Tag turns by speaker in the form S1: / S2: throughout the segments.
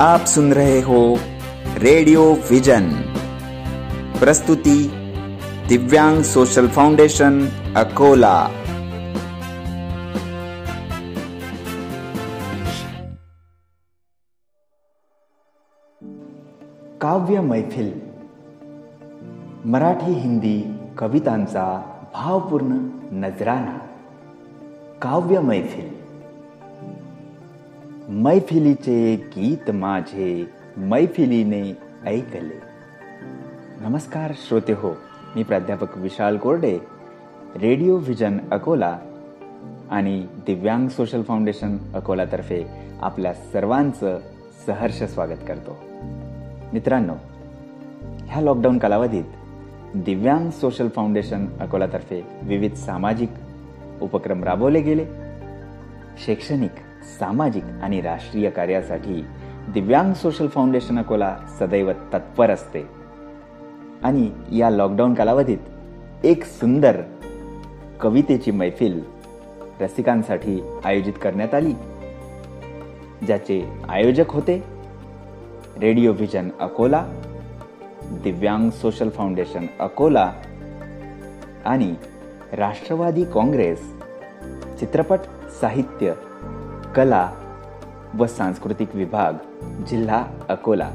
S1: आप सुन रहे हो रेडियो विजन। प्रस्तुति दिव्यांग सोशल फाउंडेशन, अकोला। काव्य मैफिल मराठी हिंदी कवितांचा भावपूर्ण नजराना काव्य मैफिल मैफिलीचे गीत माझे मैफिलीने ऐकले. नमस्कार श्रोते हो मी प्राध्यापक विशाल कोरडे रेडिओ व्हिजन अकोला आणि दिव्यांग सोशल फाउंडेशन अकोलातर्फे आपल्या सर्वांचं सहर्ष स्वागत करतो. मित्रांनो ह्या लॉकडाऊन कालावधीत दिव्यांग सोशल फाउंडेशन अकोलातर्फे विविध सामाजिक उपक्रम राबवले गेले. शैक्षणिक सामाजिक आणि राष्ट्रीय कार्यासाठी दिव्यांग सोशल फाउंडेशन अकोला सदैव तत्पर असते. आणि या लॉकडाऊन कालावधीत एक सुंदर कवितेची मैफिल रसिकांसाठी आयोजित करण्यात आली ज्याचे आयोजक होते radio vision Akola Divyang social foundation Akola आणि राष्ट्रवादी काँग्रेस चित्रपट साहित्य कला व सांस्कृतिक विभाग जिल्हा अकोला.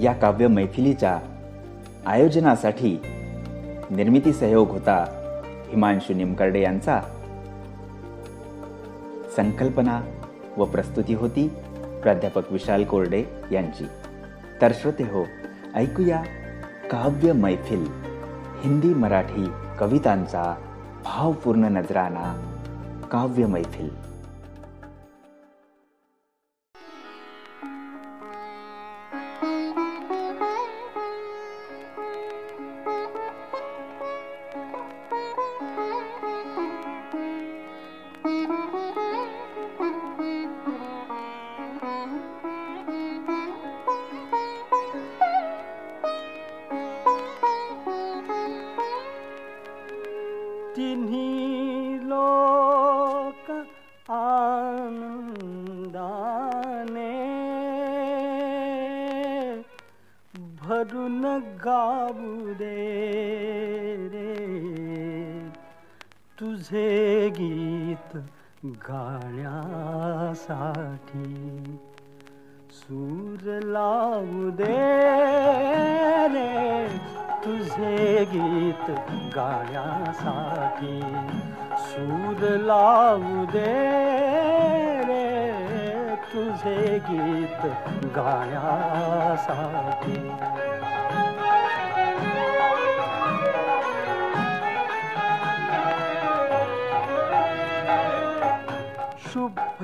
S1: या काव्य मैफिलीच्या आयोजनासाठी निर्मिती सहयोग होता हिमांशू निमकर्डे यांचा. संकल्पना व प्रस्तुती होती प्राध्यापक विशाल कोरडे यांची. तर श्रोते हो ऐकूया काव्य मैफिल हिंदी मराठी कवितांचा भावपूर्ण नजराना. काव्य मैफिल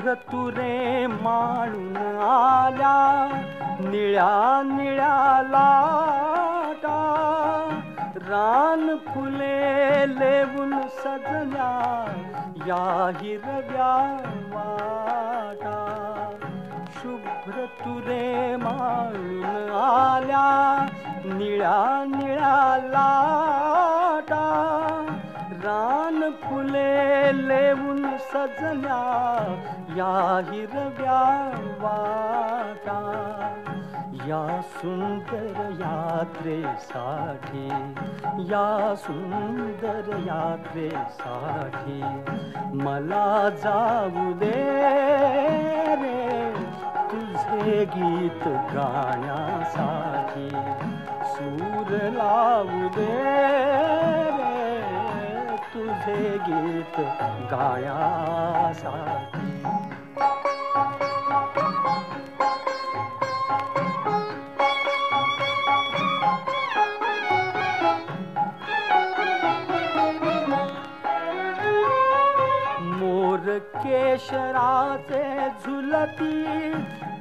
S2: शुभ्र तुरे माळून आल्या निळ्या निळ्या लाटा. रान फुले लेवून सजल्या या हिरव्या वाटा. शुभ्र तुरे माळून आल्या निळ्या निळ्या लाटा. रान फुले लेवून सजल्या या हिरव्या वाटा. या सुंदर यात्रेसाठी या सुंदर यात्रेसाठी मला जाऊ दे रे तुझे गीत गाण्यासाठी. सूर लावू दे तुझे गीत गाण्यासाठी मोर केशराचे झुलती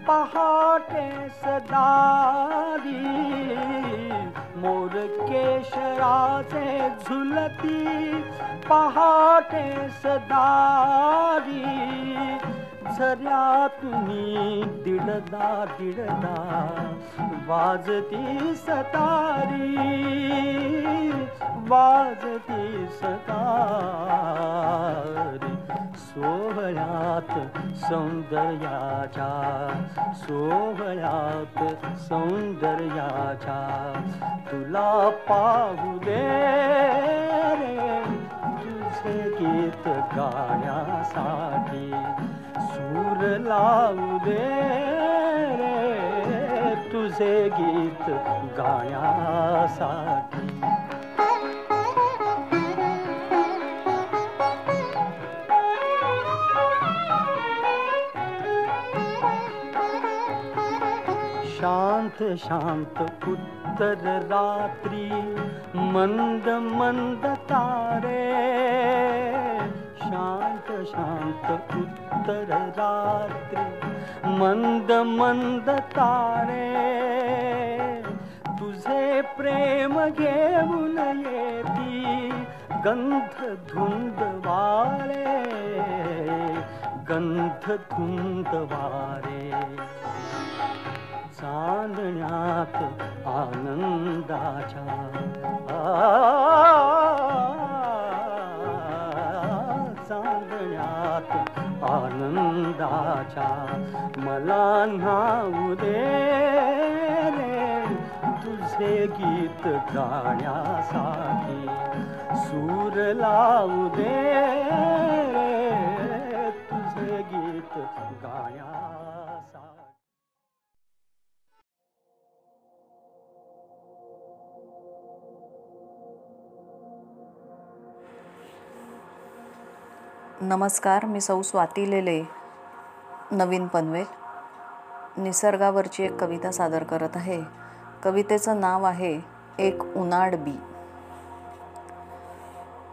S2: पहाटे सदारी मोर केशराचे झुलती पहाटे सदारी। तुम्ही दिडदा दिडदा वाजती सतारी। वाजती सतारी सोहळ्यात सौंदर्याच्या सोहळ्यात सौंदर्याच्या तुला पाहू दे रे. तुझे गीत गाण्यासाठी सूर लावू दे रे. तुझे गीत गाण्यासाठी शांत शांत उत्तर रात्री मंद मंद तारे. शांत शांत उत्तर रात्री मंद मंद तारे. तुझे प्रेम घेऊन येती गंध धुंद वारे गंध धुंद वारे. चांदण्यात आनंदाच्या चांदण्यात आनंदाच्या मला नाव दे रे. तुझे गीत गाण्यासाठी सूर लावू दे तुझे गीत गाण्या
S3: नमस्कार मी सौ स्वाती लेले नवीन पनवेल. निसर्गावरची एक कविता सादर करत आहे. कवितेचं नाव आहे एक उन्हाड बी.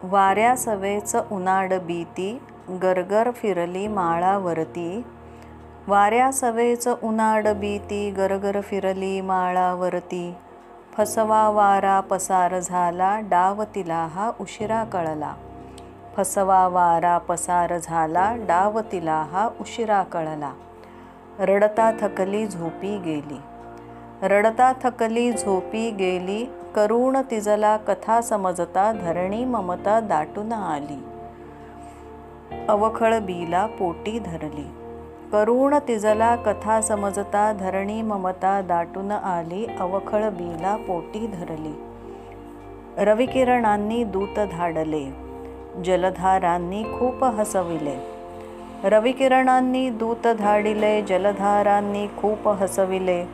S3: वाऱ्या सवेचं उनाड बी ती गरगर फिरली माळावरती. वाऱ्या सवेचं उनाड बी ती गरगर फिरली माळावरती. फसवा वारा पसार झाला डाव तिला हा उशिरा कळला. फसवा वारा पसार झाला डाव तिला हा उशिरा कळला. रडता थकली झोपी गेली. रडता थकली झोपी गेली करुण तिजला कथा समजता धरणी ममता दाटून आली. अवखळ बीला पोटी धरली. करुण तिजला कथा समजता धरणी ममता दाटून आली अवखळ बीला पोटी धरली. रविकिरणांनी दूत धाडले. जलधारांनी खूप हसविले. रविकिरणांनी दूत धाडिले जलधारांनी खूप हसविले.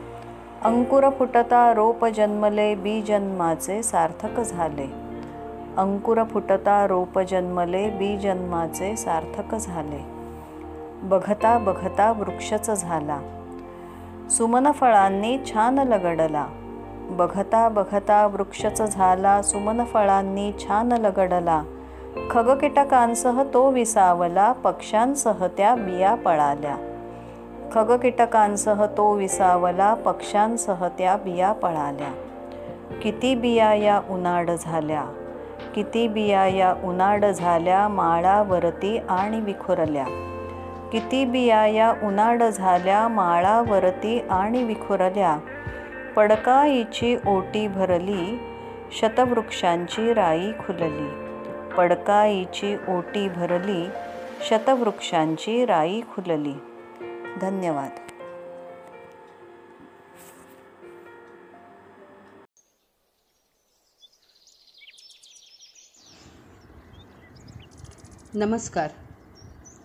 S3: अंकुर फुटता रोप जन्मले बी जन्माचे सार्थक झाले. अंकुर फुटता रोप जन्मले बी जन्माचे सार्थक झाले. बघता बघता वृक्षच झाला. सुमनफळांनी छान लगडला. बघता बघता वृक्षच झाला सुमनफळांनी छान लगडला. खगकीटकांसह तो विसावला पक्ष्यांसह त्या बिया पळाल्या. खगकीटकांसह तो विसावला पक्ष्यांसह त्या बिया पळाल्या. किती बिया या उन्हाड झाल्या? किती बिया या उन्हाड झाल्या माळावरती आणि विखुरल्या. किती बिया या उन्हाड झाल्या माळावरती आणि विखुरल्या. पडकाईची ओटी भरली शतवृक्षांची राई खुलली. पडकाईची ओटी भरली शतवृक्षांची राई खुलली. धन्यवाद.
S4: नमस्कार.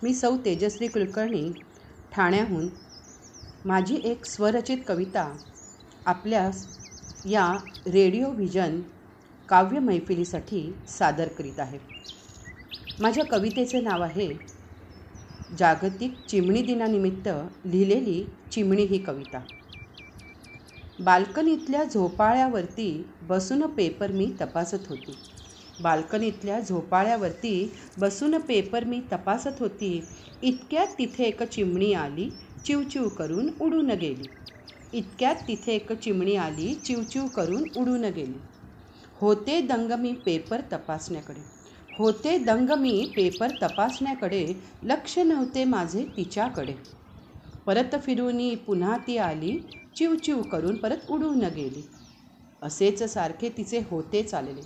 S4: मी सौ तेजश्री कुलकर्णी ठाण्याहून. माझी एक स्वरचित कविता आपल्यास या रेडिओ व्हिजन काव्य मैफिलीसाठी सादर करीत आहे. माझ्या कवितेचे नाव आहे जागतिक चिमणी दिनानिमित्त लिहिलेली चिमणी ही कविता. बाल्कनीतल्या झोपाळ्यावरती बसून पेपर मी तपासत होती. बाल्कनीतल्या झोपाळ्यावरती बसून पेपर मी तपासत होती. इतक्यात तिथे एक चिमणी आली चिवचिव करून उडून गेली. इतक्यात तिथे एक चिमणी आली चिवचिव करून उडून गेली. होते दंग मी पेपर तपासण्याकडे. होते दंग मी पेपर तपासण्याकडे लक्ष नव्हते माझे तिच्याकडे. परत फिरूनी पुन्हा ती आली चिवचिव करून परत उडून गेली. असेच सारखे तिचे होते चालले.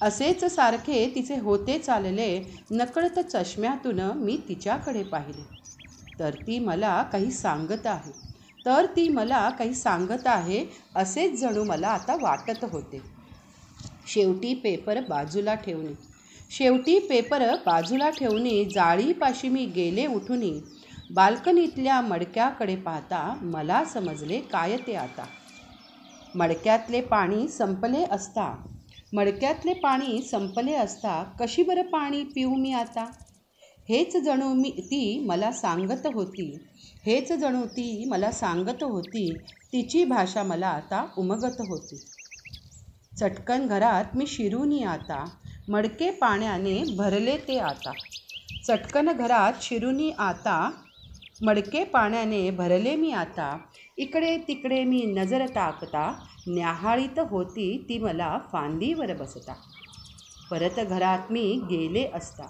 S4: असेच सारखे तिचे होते चालले नकळत चष्म्यातून मी तिच्याकडे पाहिले. तर ती मला काही सांगत आहे. तर ती मला काही सांगत आहे असेच जणू मला आता वाटत होते. शेवटी पेपर बाजूला ठेवणे. शेवटी पेपर बाजूला ठेवणे जाळीपाशी मी गेले उठूनही बाल्कनीतल्या मडक्याकडे पाहता मला समजले काय ते आता. मडक्यातले पाणी संपले असता. मडक्यातले पाणी संपले असता कशी बरं पाणी पिऊ मी आता? हेच जणू मी ती मला सांगत होती. हेच जणू ती मला सांगत होती. तिची भाषा मला आता उमगत होती. चटकन घरात मी शिरूनी आता. मडके पाण्याने भरले ते आता. चटकन घरात शिरूनी आता. मडके पाण्याने भरले मी आता. इकडे तिकडे मी नजर टाकता. न्याहाळीत होती ती मला फांदीवर बसता. परत घरात मी गेले असता.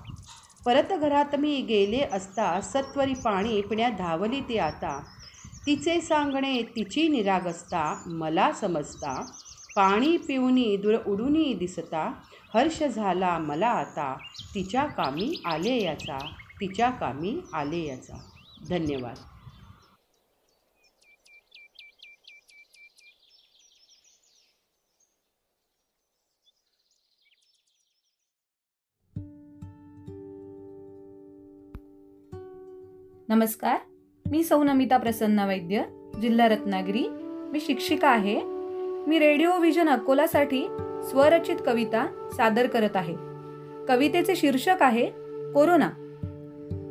S4: परत घरात मी गेले असता सत्वरी पाणी पिण्या धावली ती आता. तिचे सांगणे तिची निरागसता मला समजता. पाणी पिऊनी दूर उडूनी दिसता हर्ष झाला मला आता तिच्या कामी आले याचा तिच्या कामी आले याचा. धन्यवाद.
S5: नमस्कार. मी सौ नमिता प्रसन्न वैद्य जिल्हा रत्नागिरी. मी शिक्षिका आहे. मी रेडिओ व्हिजन अकोलासाठी स्वरचित कविता सादर करत आहे. कवितेचे शीर्षक आहे कोरोना.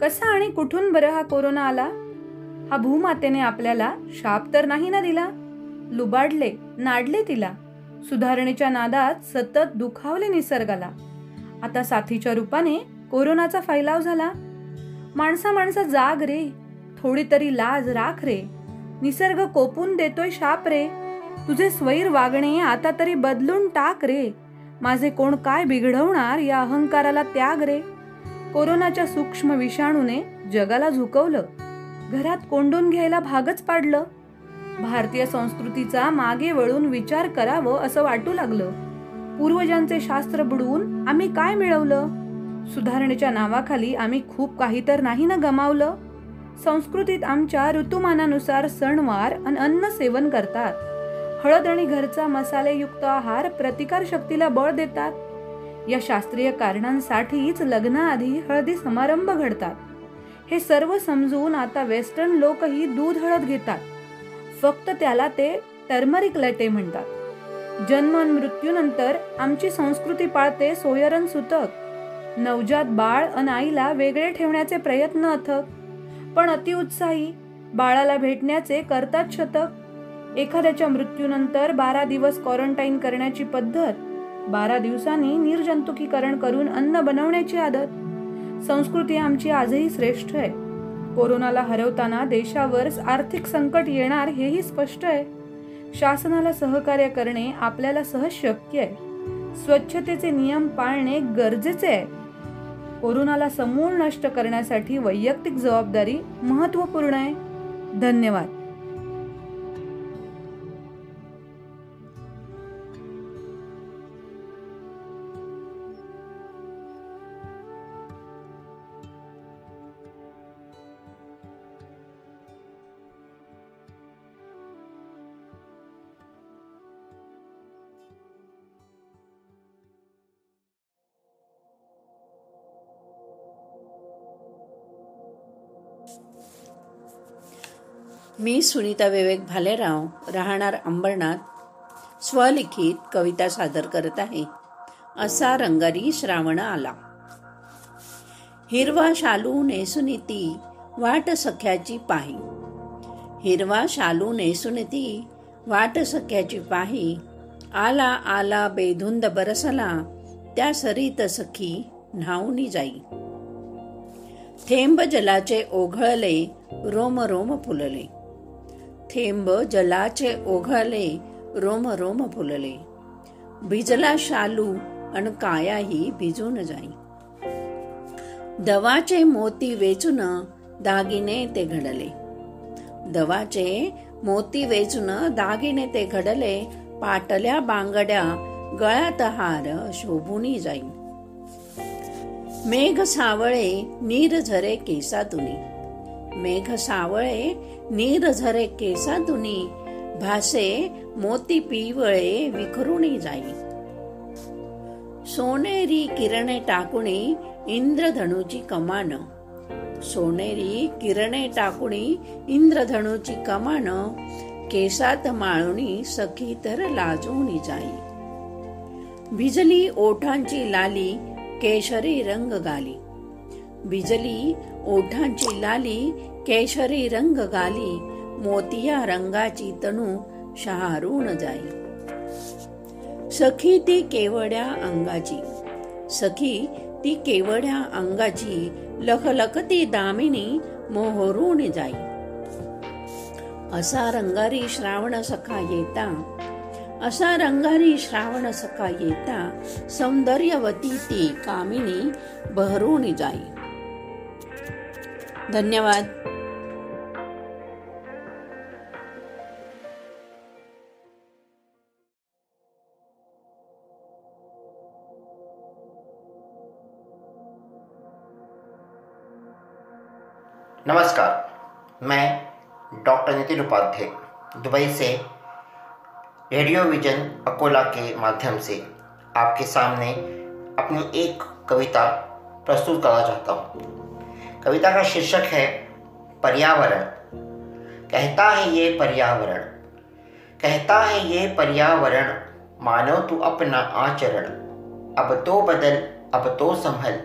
S5: कसा आणि कुठून बरं हा कोरोना आला? हा भूमातेने आपल्याला शाप तर नाही ना दिला? लुबाडले नाडले तिला? सुधारणेच्या नादात सतत दुखावले निसर्गाला? आता साथीच्या रूपाने कोरोनाचा फैलाव झाला. माणसा माणसा जाग रे. थोडी तरी लाज राख रे. निसर्ग कोपून देतोय शाप रे. तुझे स्वैर वागणे आता तरी बदलून टाक रे. माझे कोण काय बिघडवणार या अहंकाराला त्याग रे. कोरोनाच्या सूक्ष्म विषाणूने जगाला झुकवलं. घरात कोंडून घ्यायला भागच पाडलं. भारतीय संस्कृतीचा मागे वळून विचार करावं असं वाटू लागलं. पूर्वजांचे शास्त्र बुडवून आम्ही काय मिळवलं? सुधारणेच्या नावाखाली आम्ही खूप काही तर नाही ना गमावलं? संस्कृतीत आमच्या ऋतुमानानुसार सणवार आणि अन्न सेवन करतात. हळद आणि घरचा मसालेयुक्त आहार प्रतिकार शक्तीला बळ देतात. या शास्त्रीय कारणांसाठीच लग्नाआधी हळदी समारंभ घडतात. हे सर्व समजून आता वेस्टर्न लोकही दूध हळद घेतात. फक्त त्याला ते टर्मरिक लटे म्हणतात. जन्म आणि मृत्यूनंतर आमची संस्कृती पाळते सोयरन सुतक. नवजात बाळ अन आईला वेगळे ठेवण्याचे प्रयत्न अथक. पण अतिउत्साही बाळाला भेटण्याचे करतात शतक. एखाद्याच्या मृत्यूनंतर बारा दिवस क्वारंटाईन करण्याची पद्धत बारा दिवसांनी निर्जंतुकीकरण करून अन्न बनवण्याची आदत. संस्कृती आमची आजही श्रेष्ठ आहे. कोरोनाला हरवताना देशावर आर्थिक संकट येणार हेही स्पष्ट आहे. शासनाला सहकार्य करणे आपल्याला सहज शक्य आहे. स्वच्छतेचे नियम पाळणे गरजेचे आहे. कोरोनाला समूळ नष्ट करण्यासाठी वैयक्तिक जबाबदारी महत्त्वपूर्ण आहे. धन्यवाद.
S6: मी सुनीता विवेक भालेराव राहणार अंबरनाथ स्वलिखित कविता सादर करत आहे. असा रंगारी श्रावण आला. हिरवा शालू नेसून ती वाट सख्याची पाही. हिरवा शालू नेसून ती वाट सख्याची पाही. आला आला बेधुंद बरसला त्या सरीत सखी न्हावनी जाई. थेंब जलाचे ओघळले रोम रोम फुलले. थेंब जलाचे ओघाले रोम रोम फुलले. भिजला शालू अन कायाही भिजून जाई. दवाचे मोती वेचून दागिने ते घडले. दवाचे मोती वेचून दागिने ते घडले पाटल्या बांगड्या गळ्यात हार शोभूनी जाई. मेघ सावळे नीर झरे केसातुनी. मेघ सावळे नीर झरे केसा दुनी भासे मोती पिवळे विखरुणी जाई. सोनेरी किरणे टाकुणी इंद्रधनुची कमान. सोनेरी किरणे टाकुणी इंद्रधनुची कमान. केसात माळुणी सखी तर लाजूनी जाई. भिजली ओठांची लाली केशरी रंग गाली. भिजली ओठांची लाली केशरी रंग गाली मोतिया रंगाची तणू शहारून जाई. सखी ती केवड्या अंगाची. सखी ती केवड्या अंगाची लखलखती दामिनी मोहरून जाई. असा रंगारी श्रावण सखा येता. असा रंगारी श्रावण सखा येता सौंदर्यवती ती कामिनी बहरून जाई. धन्यवाद।
S7: नमस्कार, मैं डॉक्टर नितिन उपाध्याय, दुबई से रेडियो विजन अकोला के माध्यम से आपके सामने अपनी एक कविता प्रस्तुत करना चाहता हूँ। कविता का शीर्षक है पर्यावरण। कहता है ये पर्यावरण। कहता है ये पर्यावरण, मानो तू अपना आचरण। अब तो बदल, अब तो संभल,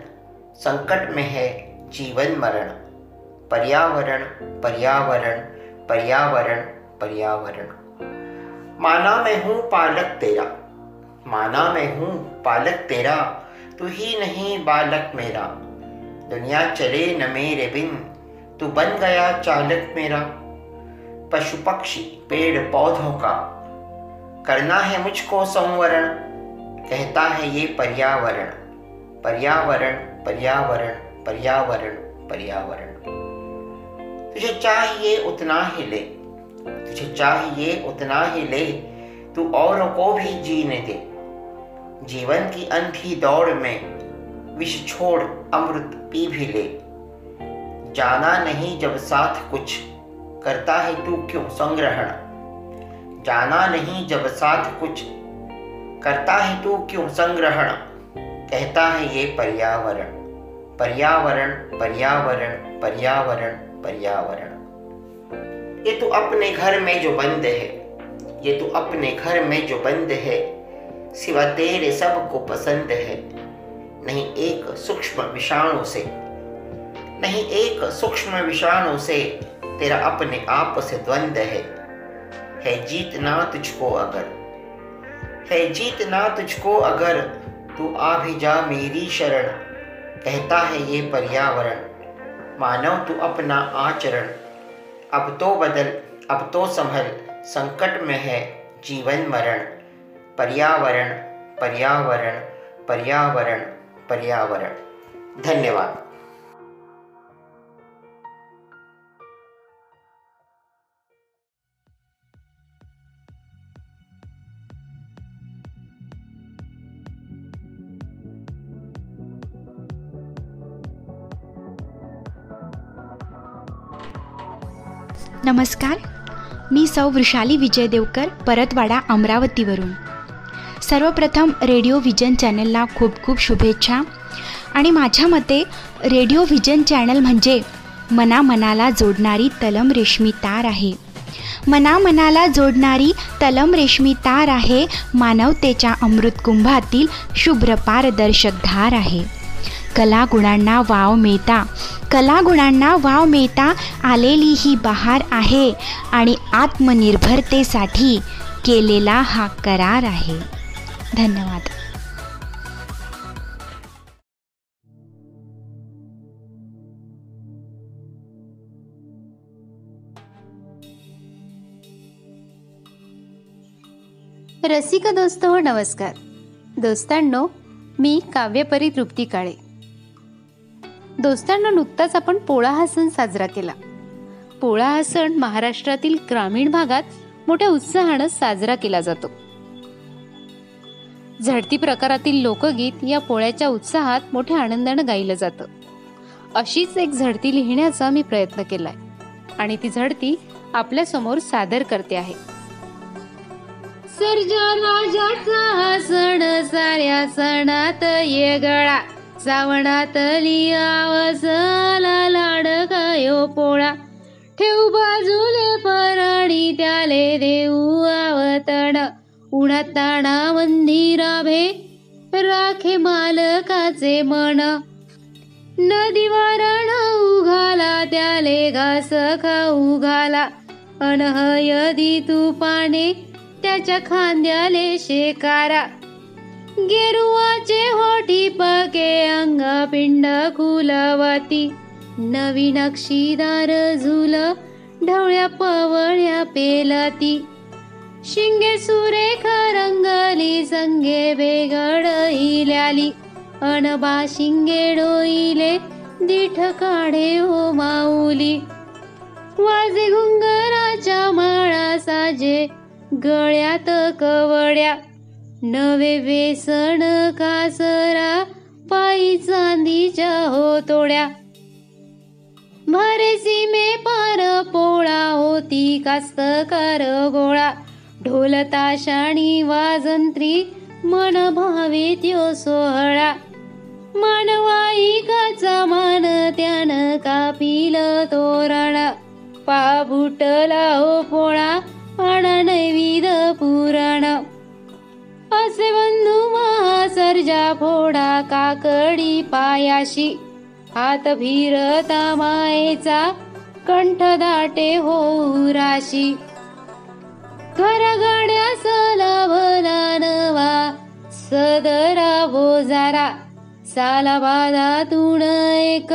S7: संकट में है जीवन मरण। पर्यावरण पर्यावरण पर्यावरण पर्यावरण। माना मैं हूँ पालक तेरा, माना मैं हूँ पालक तेरा, तू ही नहीं बालक मेरा। दुनिया चले न मेरे बिन, तू बन गया चालक मेरा। पशु पक्षी पेड़ पौधों का, करना है मुझको संवरण, कहता है ये पर्यावरण। पर्यावरण पर्यावरण पर्यावरण पर्यावरण। तुझे चाहिए उतना ही ले, तुझे चाहिए उतना ही ले, तू औरों को भी जीने दे। जीवन की अंधी दौड़ में विष छोड़ अमृत पी भी ले। जाना नहीं जब साथ कुछ, करता है तू क्यों संग्रहण? जाना नहीं जब साथ कुछ, करता है तू क्यों संग्रहण? कहता है ये पर्यावरण। पर्यावरण पर्यावरण पर्यावरण पर्यावरण। ये तो अपने घर में जो बंद है, ये तो अपने घर में जो बंद है, सिवा तेरे सबको पसंद है। नहीं, एक सूक्ष्म विषाणु से। नहीं, एक सूक्ष्म विषाणु से तेरा अपने आप से द्वंद है। है जीतना तुझको अगर। है जीतना तुझको अगर, तू आ भी जा मेरी शरण। कहता है ये पर्यावरण। मानव तू अपना आचरण। अब तो बदल, अब तो संभल, संकट में है जीवन मरण। पर्यावरण पर्यावरण पर्यावरण। पर्यावरण. धन्यवाद.
S8: नमस्कार. मी सौ वृषाली विजय देवकर परतवाडा अमरावतीवरून. सर्वप्रथम रेडिओ व्हिजन चॅनलला खूप खूप शुभेच्छा. आणि माझ्या मते रेडिओ व्हिजन चॅनल म्हणजे मना मनाला जोडणारी तलम रेशमी तार आहे. मना मनाला जोडणारी तलम रेशमी तार आहे मानवतेच्या अमृतकुंभातील शुभ्र पारदर्शक धार आहे. कलागुणांना वाव मिळता कलागुणांना वाव मिळता आलेली ही बहार आहे आणि आत्मनिर्भरतेसाठी केलेला हा करार आहे. धन्यवाद.
S9: रसिक दोस्त हो नमस्कार. दोस्तांनो मी काव्यपरी तृप्ती काळे. दोस्तांनो नुकताच आपण पोळा हा सण साजरा केला. पोळा हा सण महाराष्ट्रातील ग्रामीण भागात मोठ्या उत्साहानं साजरा केला जातो. झडती प्रकारातील लोकगीत या पोळ्याच्या उत्साहात मोठ्या आनंदानं गायलं जातं. अशीच एक झडती लिहिण्याचा मी प्रयत्न केलाय. आणि ती झडती आपल्यासमोर सादर करते आहे. सर्जा सण साऱ्या सणात ये गळा. श्रावणात लियावसला लाड गायो पोळा. ठेव बाजूले परणी त्याले देऊ आवतड उन्हाताणा वंधी राभे राखे मालकाचे मन. नदी वारण उघाला त्याले घास खाऊ घाला. अनहयदी तू पाने त्याच्या खांद्याले शेकारा. गेरुवाचे होठी पके अंग पिंड कुलवती नवी नक्षीदार झुल ढवळ्या पवळ्या पेलती. शिंगे सुरेख रंगली संगे बेगड इल्याली. अनबा शिंगे डोईले दिठ काढे हो माऊली. वाजे घुंगराच्या माळा साजे गळ्यात कवड्या. नवे वेसण कासरा पायी चांदीच्या हो तोड्या. भारे सीमे पार पोळा होती कास्तकार गोळा. ढोल ताशाणी वाजंत्री मन भावे त्यो सोहळा. मानवाईकाचा मान त्यान कापिल तोरण पाबुटला हो पोळा पण नैविध पुराण. असे बंधू महासर्जा फोडा काकडी पायाशी. हात भिरता मायेचा कंठ दाटे हो राशी. घरगाड्या सलाभला नवा सदरा बोजारा साला बाधातून एक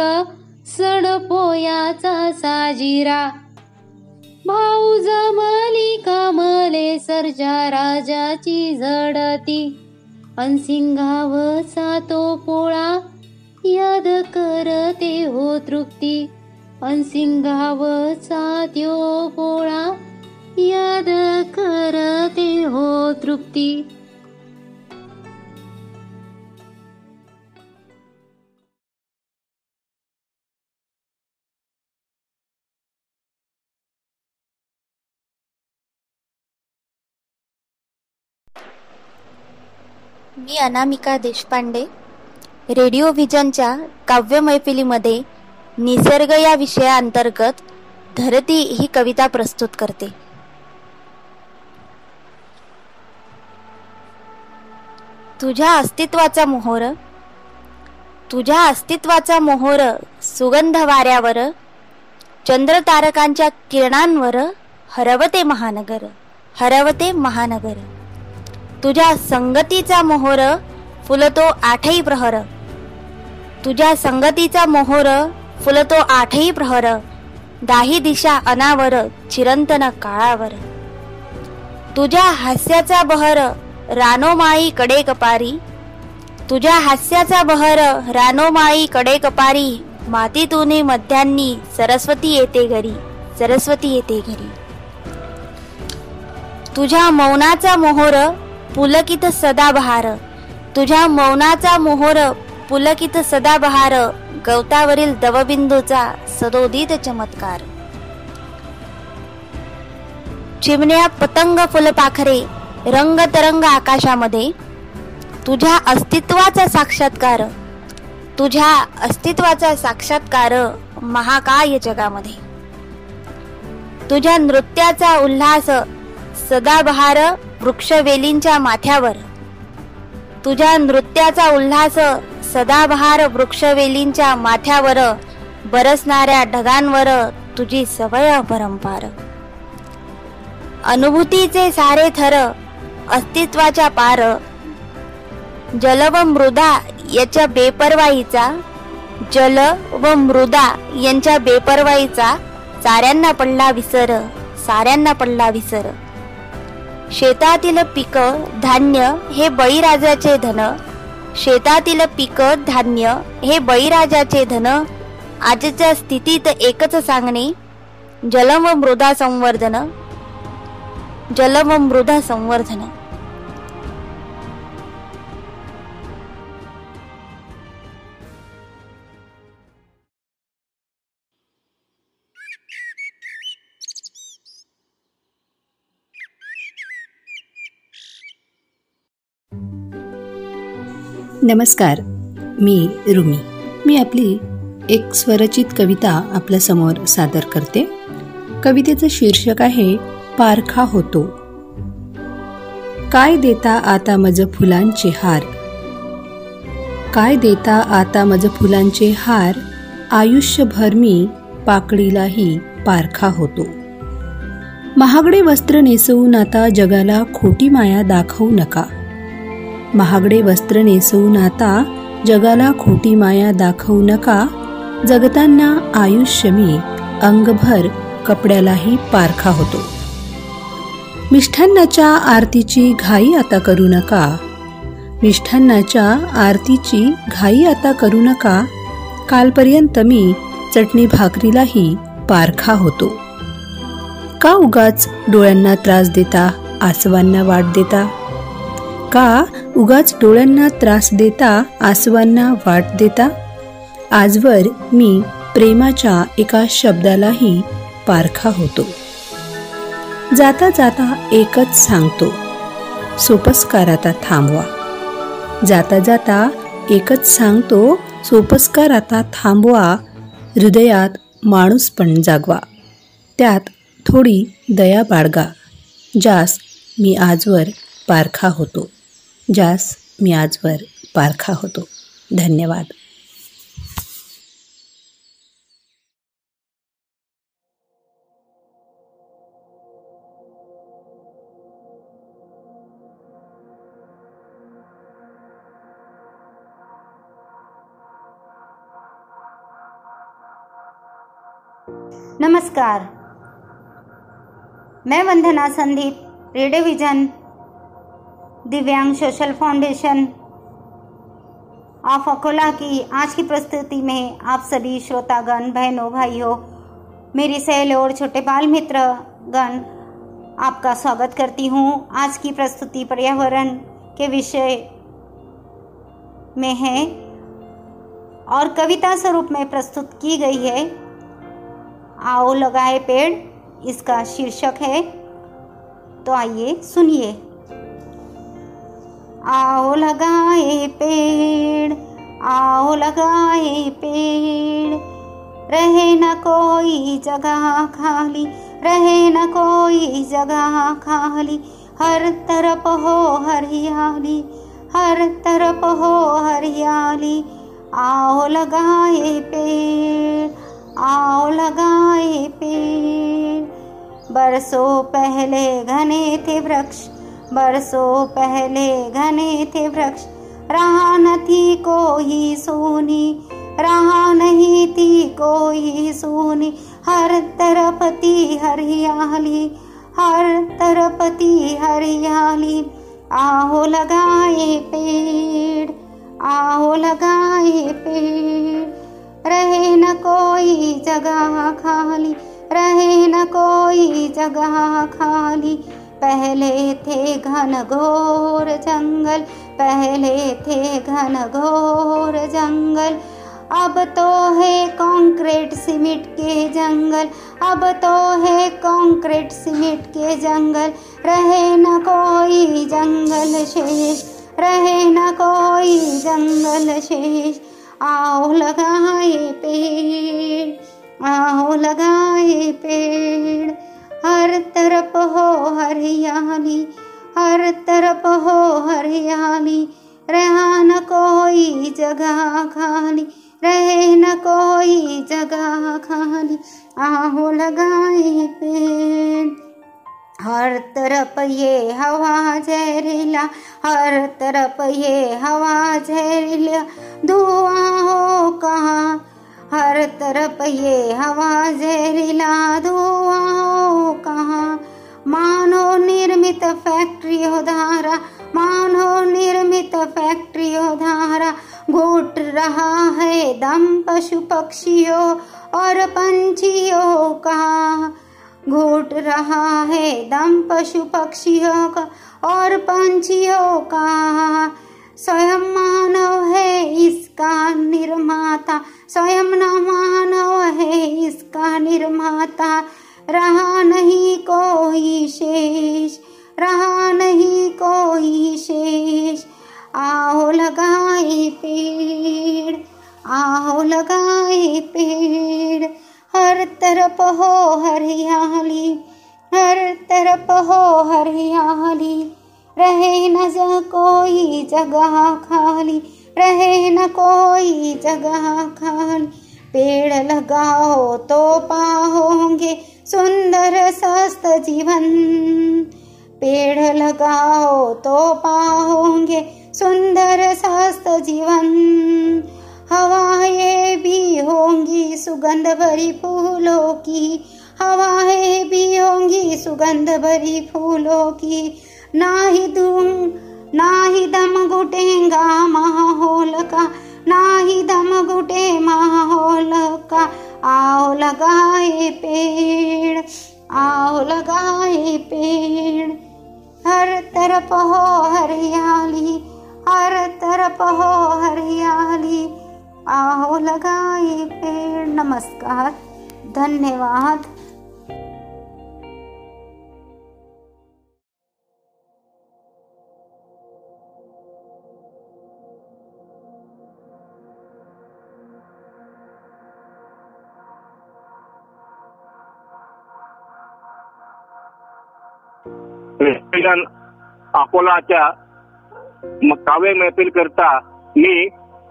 S9: सण पोयाचा साजिरा. भाऊ जमली कमले सरजा राजाची झडती अनसिंगावचा तो पोळा याद करते हो तृप्ती अनसिंगावचा त्यो पोळा याद करते हो तृप्ती।
S10: मी अनामिका देशपांडे रेडिओ व्हिजनच्या काव्य मैफिलीमध्ये निसर्ग या विषयाअंतर्गत धरती ही कविता प्रस्तुत करते. तुझ्या अस्तित्वाचा मोहोर तुझ्या अस्तित्वाचा मोहोर सुगंध वाऱ्यावर चंद्र तारकांच्या किरणांवर हरवते महानगर हरवते महानगर. तुझ्या संगतीचा मोहोर फुलतो आठही प्रहर. तुझ्या संगतीचा मोहोर फुलतो आठही प्रहर. दाही दिशा अनावर चिरंतन काळावर. तुझ्या हास्याचा बहर रानोमाई कडे कपारी. तुझ्या हास्याचा बहर रानोमाई कडे कपारी. मातीतून मध्यांनी सरस्वती येते घरी सरस्वती येते घरी. तुझ्या मौनाचा मोहोर पुलकित सदाबहार. तुझ्या मौनाचा मोहोर पुलकित सदाबहार. गवतावरील दवबिंदूचा सदोदित चमत्कार. चिमण्या पतंग फुलपाखरे रंगतरंग आकाशामध्ये तुझ्या अस्तित्वाचा साक्षात्कार तुझ्या अस्तित्वाचा साक्षात्कार महाकाय जगामध्ये. तुझ्या नृत्याचा उल्हास सदाबहार वृक्षवेलींच्या माथ्यावर. तुझ्या नृत्याचा उल्हास सदाबहार वृक्षवेलींच्या माथ्यावर बरसणाऱ्या ढगांवर तुझी सवय परंपार अनुभूतीचे सारे थर अस्तित्वाच्या पार. जल व मृदा याच्या बेपरवाईचा जल व मृदा यांच्या बेपरवाईचा साऱ्यांना पडला विसर साऱ्यांना पडला विसर. शेतातील पीक धान्य हे बळीराजाचे धन शेतातील पीक धान्य हे बळीराजाचे धन. आजच्या स्थितीत एकच सांगणे जल व मृदा संवर्धन जल व मृदा संवर्धन.
S11: नमस्कार मी रुमी. मी आपली एक स्वरचित कविता आपल्यासमोर सादर करते. कवितेचं शीर्षक आहे पारखा होतो. काय देता आता मज फुलांचे हार? काय देता आता मज फुलांचे हार? आयुष्यभर मी पाकडीलाही पारखा होतो. महागडे वस्त्र नेसवून आता जगाला खोटी माया दाखवू नका. महागडे वस्त्र नेसवून आता जगाला खोटी माया दाखवू नका. जगताना आयुष्य मी अंगभर कपड्यालाही पारखा होतो. मिष्ठान्नाच्या आरतीची घाई आता करू नका. मिष्ठान्नाच्या आरतीची घाई आता करू नका. कालपर्यंत मी चटणी भाकरीलाही पारखा होतो. का उगाच डोळ्यांना त्रास देता आसवांना वाट देता? का उगाच डोळ्यांना त्रास देता आसवांना वाट देता? आजवर मी प्रेमाच्या एका शब्दालाही पारखा होतो. जाता जाता एकच सांगतो सोपस्कार आता थांबवा. जाता जाता एकच सांगतो सोपस्कार आता थांबवा हृदयात माणूस पण जागवा. त्यात थोडी दया बाळगा ज्यास मी आजवर पारखा होतो. जास मी आजवर पारखा होतो. धन्यवाद.
S12: नमस्कार. मैं Vandana Sandeep radio vision Divyang social foundation of Akola की, आज की प्रस्तुति में आप सभी श्रोतागण, बहनों, भाइयों, मेरी सहेल और छोटे बाल मित्र गण आपका स्वागत करती हूँ। आज की प्रस्तुति पर्यावरण के विषय में है और कविता स्वरूप में प्रस्तुत की गई है। आओ लगाए पेड़, इसका शीर्षक है तो आइए सुनिए। आओ लगाए पेड़, आओ लगाए पेड़। रहे न कोई जगह खाली, रहे न कोई जगह खाली। हर तरफ़ हो हरियाली, हर तरफ़ हो हरियाली। आओ लगाए पेड़, आओ लगाए पेड़। बरसों पहले घने थे वृक्ष बरसों पहले घने थे वृक्ष। रहा न थी कोई सोनी, रहा नहीं थी कोई सोनी। हर तरफ़ थी हरियाली, हर तरफ़ थी हरियाली। आहो लगाए पेड़, आहो लगाए पेड़। रहे न कोई जगह खाली, रहे न कोई जगह खाली। पहले थे घन घोर जंगल, पहले थे घन घोर जंगल। अब तो है कंक्रीट सीमेंट के जंगल, अब तो है कंक्रीट सीमेंट के जंगल। रहे न कोई जंगल शेष, रहे न कोई जंगल शेष। आओ लगाए पेड़, आओ लगाए पेड़। हर तरफ हो हरियाली हर तरफ हो हरियाली रहा न कोई जगह खाली रहे न कोई जगह खाली आहो लगाए पेड़ हर तरफ ये हवा जहरीला हर तरफ ये हवा जहरीला दुआ हो कहा हर तरफ़ ये हवा जहरीला धुआँ कहाँ? मानो निर्मित फैक्ट्री हो धारा, मानो निर्मित फैक्ट्री हो धारा। घुट रहा है दम पशु पक्षियों और पंछियों का। घुट रहा है दम पशु पक्षियों का और पंछियों का। स्वयं मानव है इसका निर्माता स्वयं न मानव है इसका निर्माता। रहा नहीं कोई शेष, रहा नहीं कोई शेष। आओ लगाए पेड़, आओ लगाए पेड़। हर तरफ़ हो हरियाली, हर तरफ़ हो हरियाली। रहे न ज कोई जगह खाली। रहे न कोई जगह खाली। पेड़ लगाओ तो पाओगे सुंदर स्वस्थ जीवन। पेड़ लगाओ तो पाओगे सुंदर स्वस्थ जीवन। हवाएँ भी होंगी सुगंध भरी फूलों की। हवाएँ भी होंगी सुगंध भरी फूलों की। ना ही दूँ ना ही दम घुटेगा माहौल का ना ही दम घुटे माहौल का आओ लगाए पेड़ आओ लगाए पेड़। हर तरफ़ हो हरियाली, हर तरफ़ हो हरियाली आओ लगाए पेड़। नमस्कार, धन्यवाद।
S13: रेस्टॉरंट अकोलाच्या काव्य मैफिल करता मी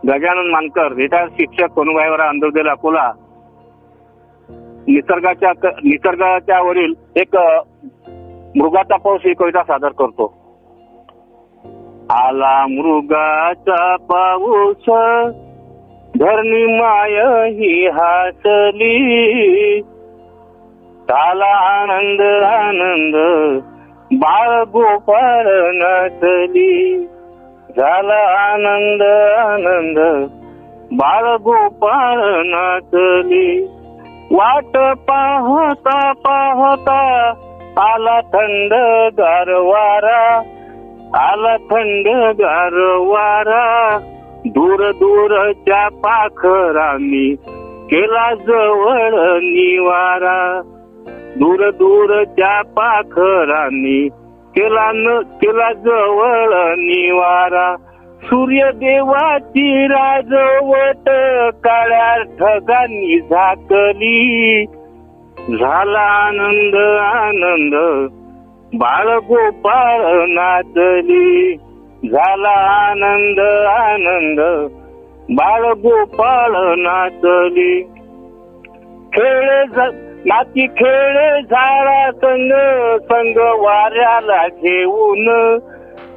S13: गजानन मानकर रिटायर्ड शिक्षक कोणवायवरा अंधोदेल अकोला. निसर्गाच्या निसर्गाच्या वरील एक मृगाचा पाऊस ही कविता सादर करतो. आला मृगाचा पाऊस धरणी माय ही हासली. झाला आनंद आनंद बाळ गोपाळ नाचली झाला आनंद आनंद. बाळ गोपाळ नाचली वाट पाहता पाहता आला थंड गारवारा. आला थंड गारवारा. दूर दूरच्या पाखरांनी केला जवळ निवारा. दूर दूरच्या पाखरांनी केला न केला जवळ निवारा. सूर्यदेवाची राजवट काळ्या ठगांनी झाकली. झाला आनंद आनंद बाळगोपाळ नाचली. झाला आनंद आनंद बाळगोपाळ नाचली. खेळ नाती माती खेळ झाडा संग संग वाऱ्याला घेऊन.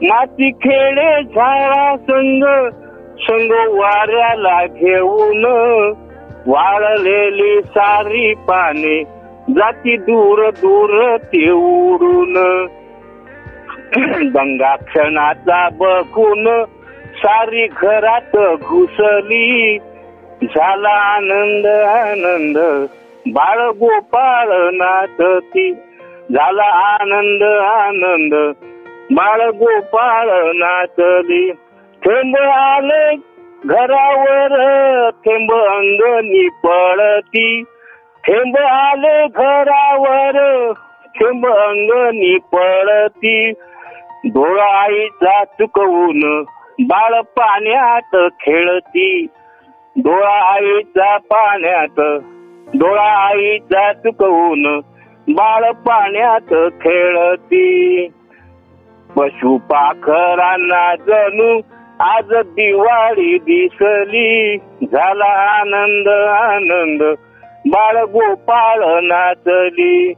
S13: माती खेळे झाडा संग संग वाऱ्याला घेऊन. वाळलेली सारी पाने जाती दूर दूर ते उडून गंगा क्षणाचा बघून सारी घरात घुसली. झाला आनंद आनंद. बाळ गोपाळ नाचती झाला आनंद आनंद. बाळ गोपाळ नाचली थेंब आले घरावर थेंब अंगणी पळती. थेंब आले घरावर थेंब अंगणी पळती. डोळा आईचा चुकवून बाळ पाण्यात खेळती. डोळा आईचा पाण्यात डोळा आईचा चुकवून बाळ पाण्यात खेळती. पशु पाखरांना जणू आज दिवाळी दिसली. झाला आनंद आनंद. बाळ गोपाळ नाचली.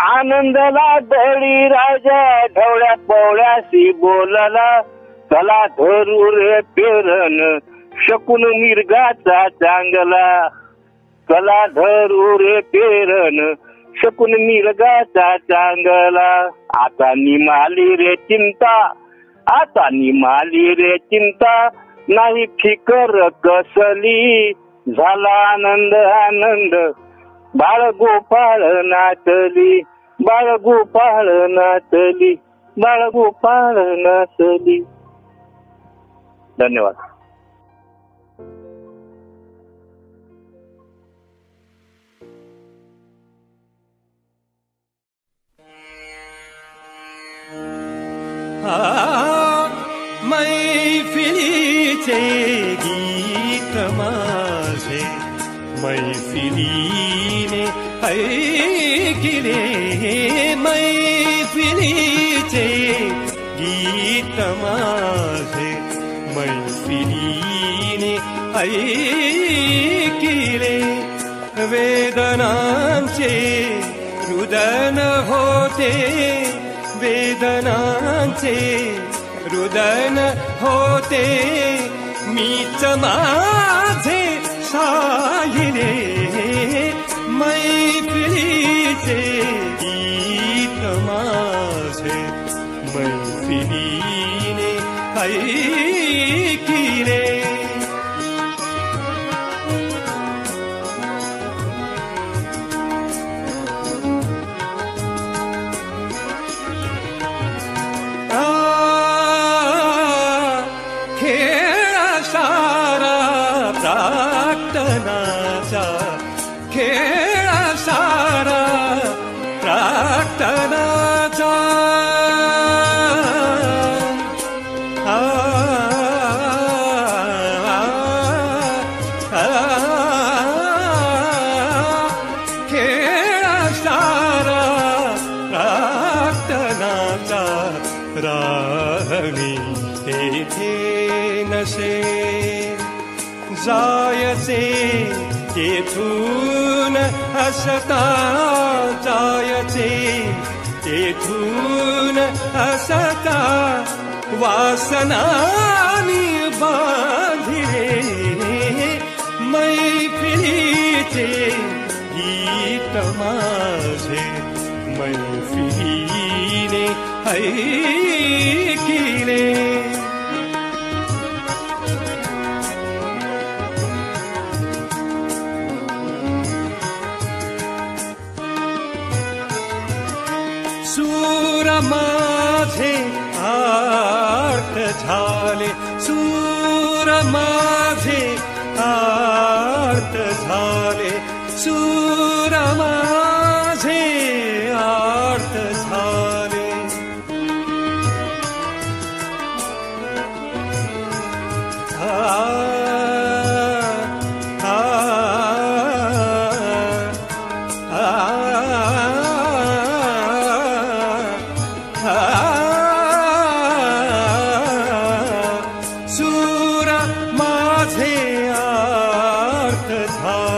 S13: आनंदला दळी राजा ढवळ्या पवळ्याशी बोलला. चला धरू रे पेरण शकून मिरगाचा चांगला चला धरू रे पेरण शकून मिरगाचा चांगला. आता निमाली रे चिंता आता निमाली रे चिंता. नाही फिकर कसली झाला आनंद आनंद. बाळ गोपाळ नाचली बाळ गोपाळ नाचली बाळ गोपाळ नाचली. धन्यवाद.
S14: मैफिलीचे गीत माझे। मैफिलीने ऐकिले मैफिलीचे गीत माझे। मैफिलीने ऐकिले वेदनांचे रुदन होते वेदनांचे रुदन होते. मीच माझे साहिले मैफिलीचे गीत माझे मैफिलीने ऐकिले तेथून हसता जायचे. तेथून हसता वासनानी बांधिले. मैफिलीचे गीत माझे. मैफिलीने ऐकिले धार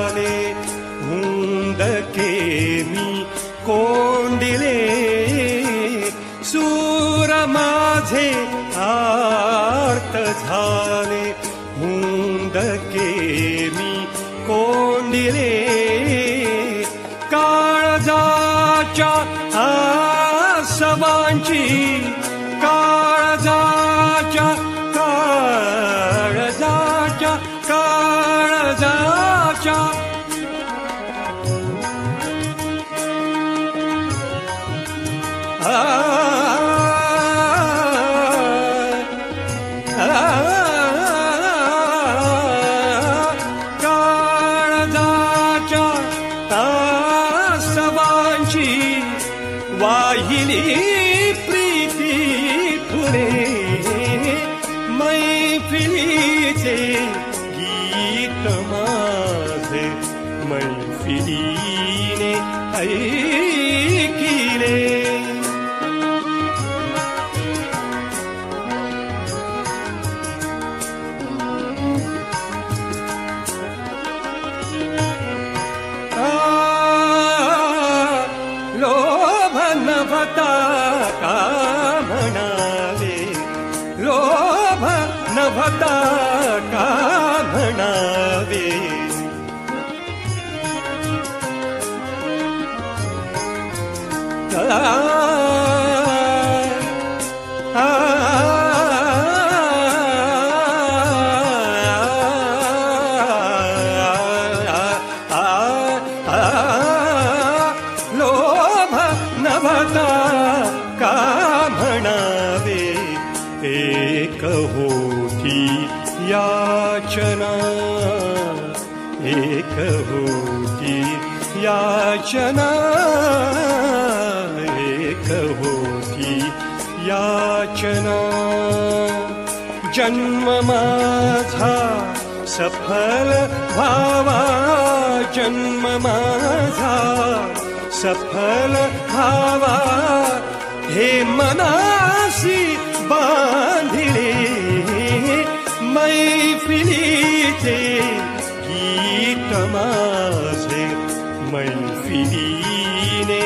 S14: याचना। एक होती याचना। जन्म माझा सफल भावा जन्म माझा सफल भावा। हे मनासी बांधिले मैफिलीचे गीत माझे मैफिलीने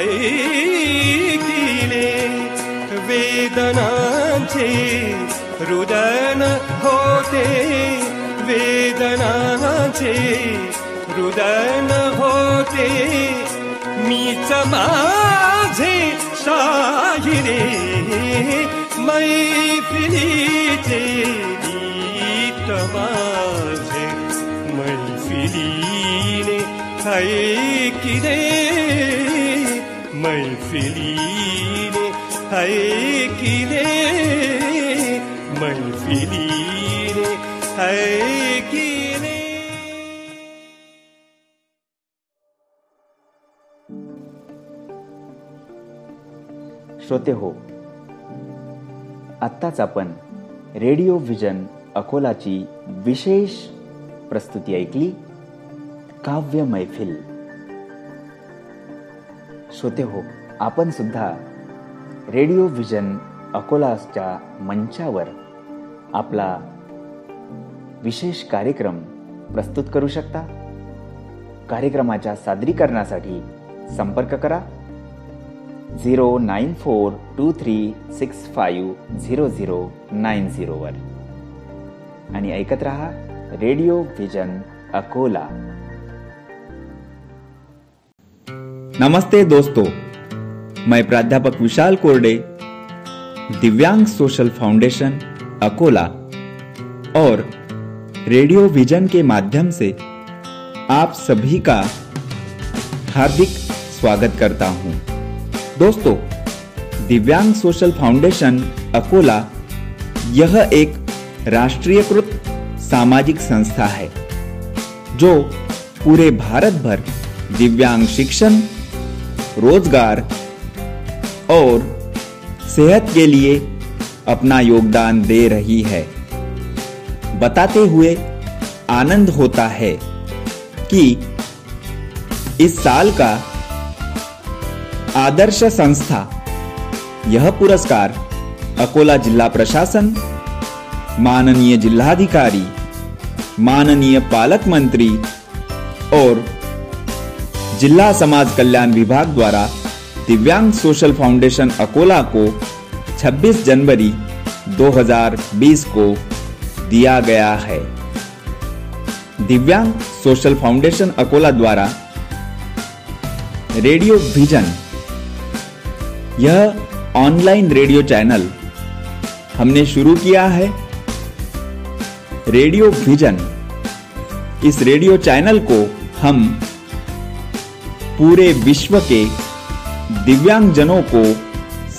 S14: ऐकिले वेदनांचे रुदन होते वेदनाचे रुदन होते मीच माझे शाहिरे मैफिलीचे गीत माझे मैफिलीने ऐकिले मैफिलीने ऐकिले मैफिलीने
S1: श्रोते हो आत्ताच आपण रेडिओ व्हिजन अकोलाची विशेष प्रस्तुती ऐकली काव्य मैफिल श्रोते हो आपण सुद्धा रेडिओ व्हिजन अकोलाच्या मंचावर आपला विशेष कार्यक्रम प्रस्तुत करू शकता. कार्यक्रमाच्या सादरीकरणासाठी संपर्क करा. Zero nine four two three six five zero zero nine झिरोवर आणि ऐकत रहा रेडिओ व्हिजन अकोला. नमस्ते दोस्तों. मैं प्राध्यापक विशाल कोरडे दिव्यांग सोशल फाउंडेशन अकोला। और रेडियो विजन के माध्यम से आप सभी का हार्दिक स्वागत करता हूँ। दोस्तों, दिव्यांग सोशल फाउंडेशन अकोला यह एक राष्ट्रीयकृत सामाजिक संस्था है, जो पूरे भारत भर दिव्यांग शिक्षण, रोज़गार और सेहत के लिए अपना योगदान दे रही है। बताते हुए आनंद होता है कि इस साल का आदर्श संस्था, यह पुरस्कार अकोला जिला प्रशासन, माननीय जिलाधिकारी, माननीय पालक मंत्री और जिला समाज कल्याण विभाग द्वारा दिव्यांग सोशल फाउंडेशन अकोला को 26 जनवरी 2020 को दिया गया है। दिव्यांग सोशल फाउंडेशन अकोला द्वारा रेडियो विजन, यह ऑनलाइन रेडियो चैनल हमने शुरू किया है। रेडियो विजन, इस रेडियो चैनल को हम पूरे विश्व के दिव्यांगजनों को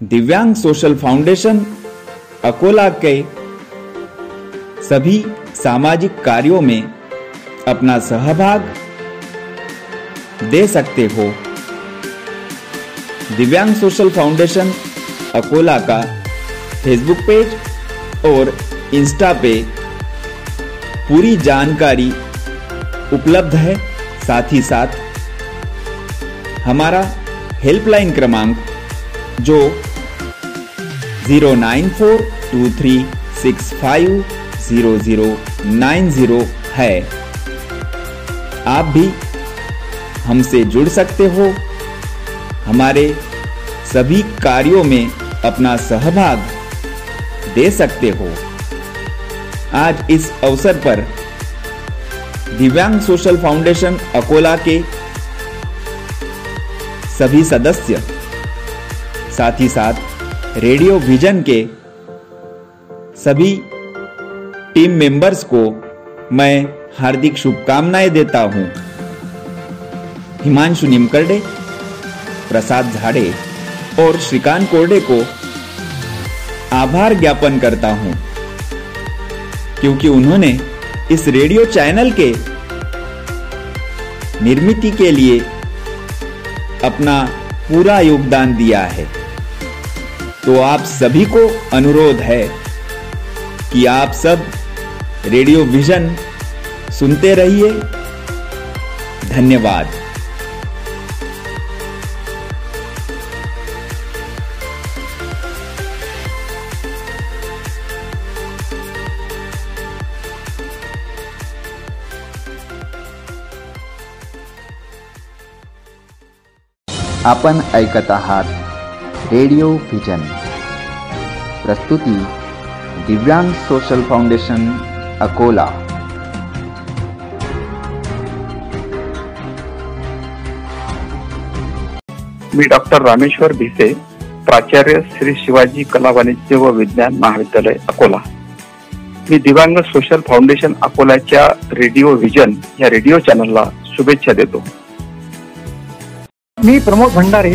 S1: दिव्यांग सोशल फाउंडेशन अकोला के सभी सामाजिक कार्यों में अपना सहभाग दे सकते हो। दिव्यांग सोशल फाउंडेशन अकोला का फेसबुक पेज और इंस्टा पे पूरी जानकारी उपलब्ध है। साथ ही साथ हमारा हेल्पलाइन क्रमांक जो zero nine four two three six five zero zero nine zero है। आप भी हमसे जुड़ सकते हो। हमारे सभी कार्यों में अपना सहभाग दे सकते हो। आज इस अवसर पर दिव्यांग सोशल फाउंडेशन अकोला के सभी सदस्य, साथ ही साथ रेडियो विजन के सभी टीम मेंबर्स को मैं हार्दिक शुभकामनाएँ देता हूँ। हिमांशु निमकरडे, प्रसाद झाड़े और श्रीकांत कोरडे को आभार ज्ञापन करता हूँ, क्योंकि उन्होंने इस रेडियो चैनल के निर्मिति के लिए अपना पूरा योगदान दिया है। तो आप सभी को अनुरोध है कि आप सब रेडियो विजन सुनते रहिए। धन्यवाद। आपण ऐकत आहात। रेडिओ व्हिजन प्रस्तुती दिव्यांग सोशल फाउंडेशन अकोला.
S15: मी डॉक्टर रामेश्वर भिसे प्राचार्य श्री शिवाजी कला वाणिज्य व विज्ञान महाविद्यालय अकोला. मी दिव्यांग सोशल फाउंडेशन अकोलाच्या रेडिओ व्हिजन या रेडिओ चॅनलला शुभेच्छा देतो.
S16: मी प्रमोद भंडारे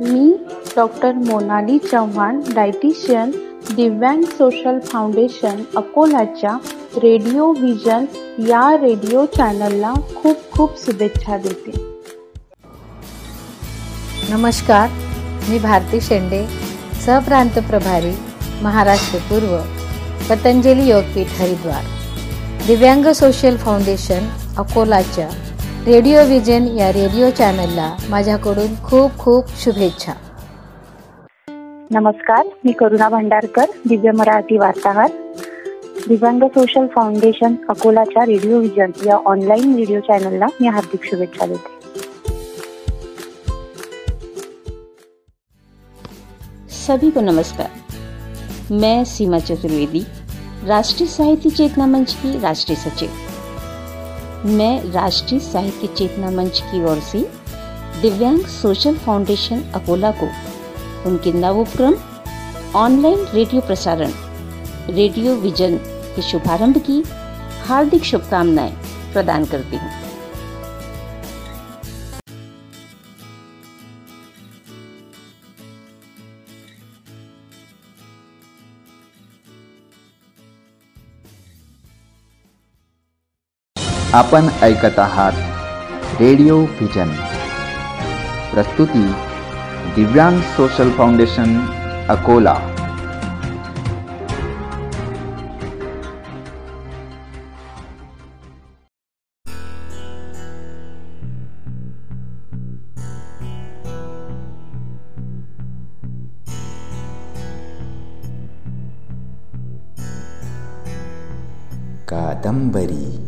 S17: मी doctor Monali Chavan dietitian Divyang social foundation अकोलाच्या radio vision या रेडिओ चॅनलला खूप खूप शुभेच्छा देते.
S18: नमस्कार मी भारती शेंडे सहप्रांत प्रभारी महाराष्ट्र पूर्व पतंजली योगपीठ हरिद्वार. दिव्यांग सोशल फाउंडेशन अकोलाच्या रेडिओ व्हिजन या रेडिओ चॅनलला माझ्याकडून खूप खूप शुभेच्छा.
S19: नमस्कार मी करुणा भंडारकर दिव्य मराठी वार्ताहर. दिव्यांग सोशल फाउंडेशन अकोलाच्या रेडिओ व्हिजन या ऑनलाईन रेडिओ चॅनलला मी हार्दिक शुभेच्छा देते.
S20: सभी को नमस्कार. मैं सीमा चतुर्वेदी राष्ट्रीय साहित्य चेतना मंच की राष्ट्रीय सचिव. मैं राष्ट्रीय साहित्य चेतना मंच की ओर से दिव्यांग सोशल फाउंडेशन अकोला को उनके नवोपक्रम, ऑनलाइन रेडियो प्रसारण, रेडियो विजन के शुभारंभ की हार्दिक शुभकामनाएँ प्रदान करती हूँ।
S1: आपण ऐकत आहात रेडिओ व्हिजन प्रस्तुती दिव्यांग सोशल फाउंडेशन अकोला. कादंबरी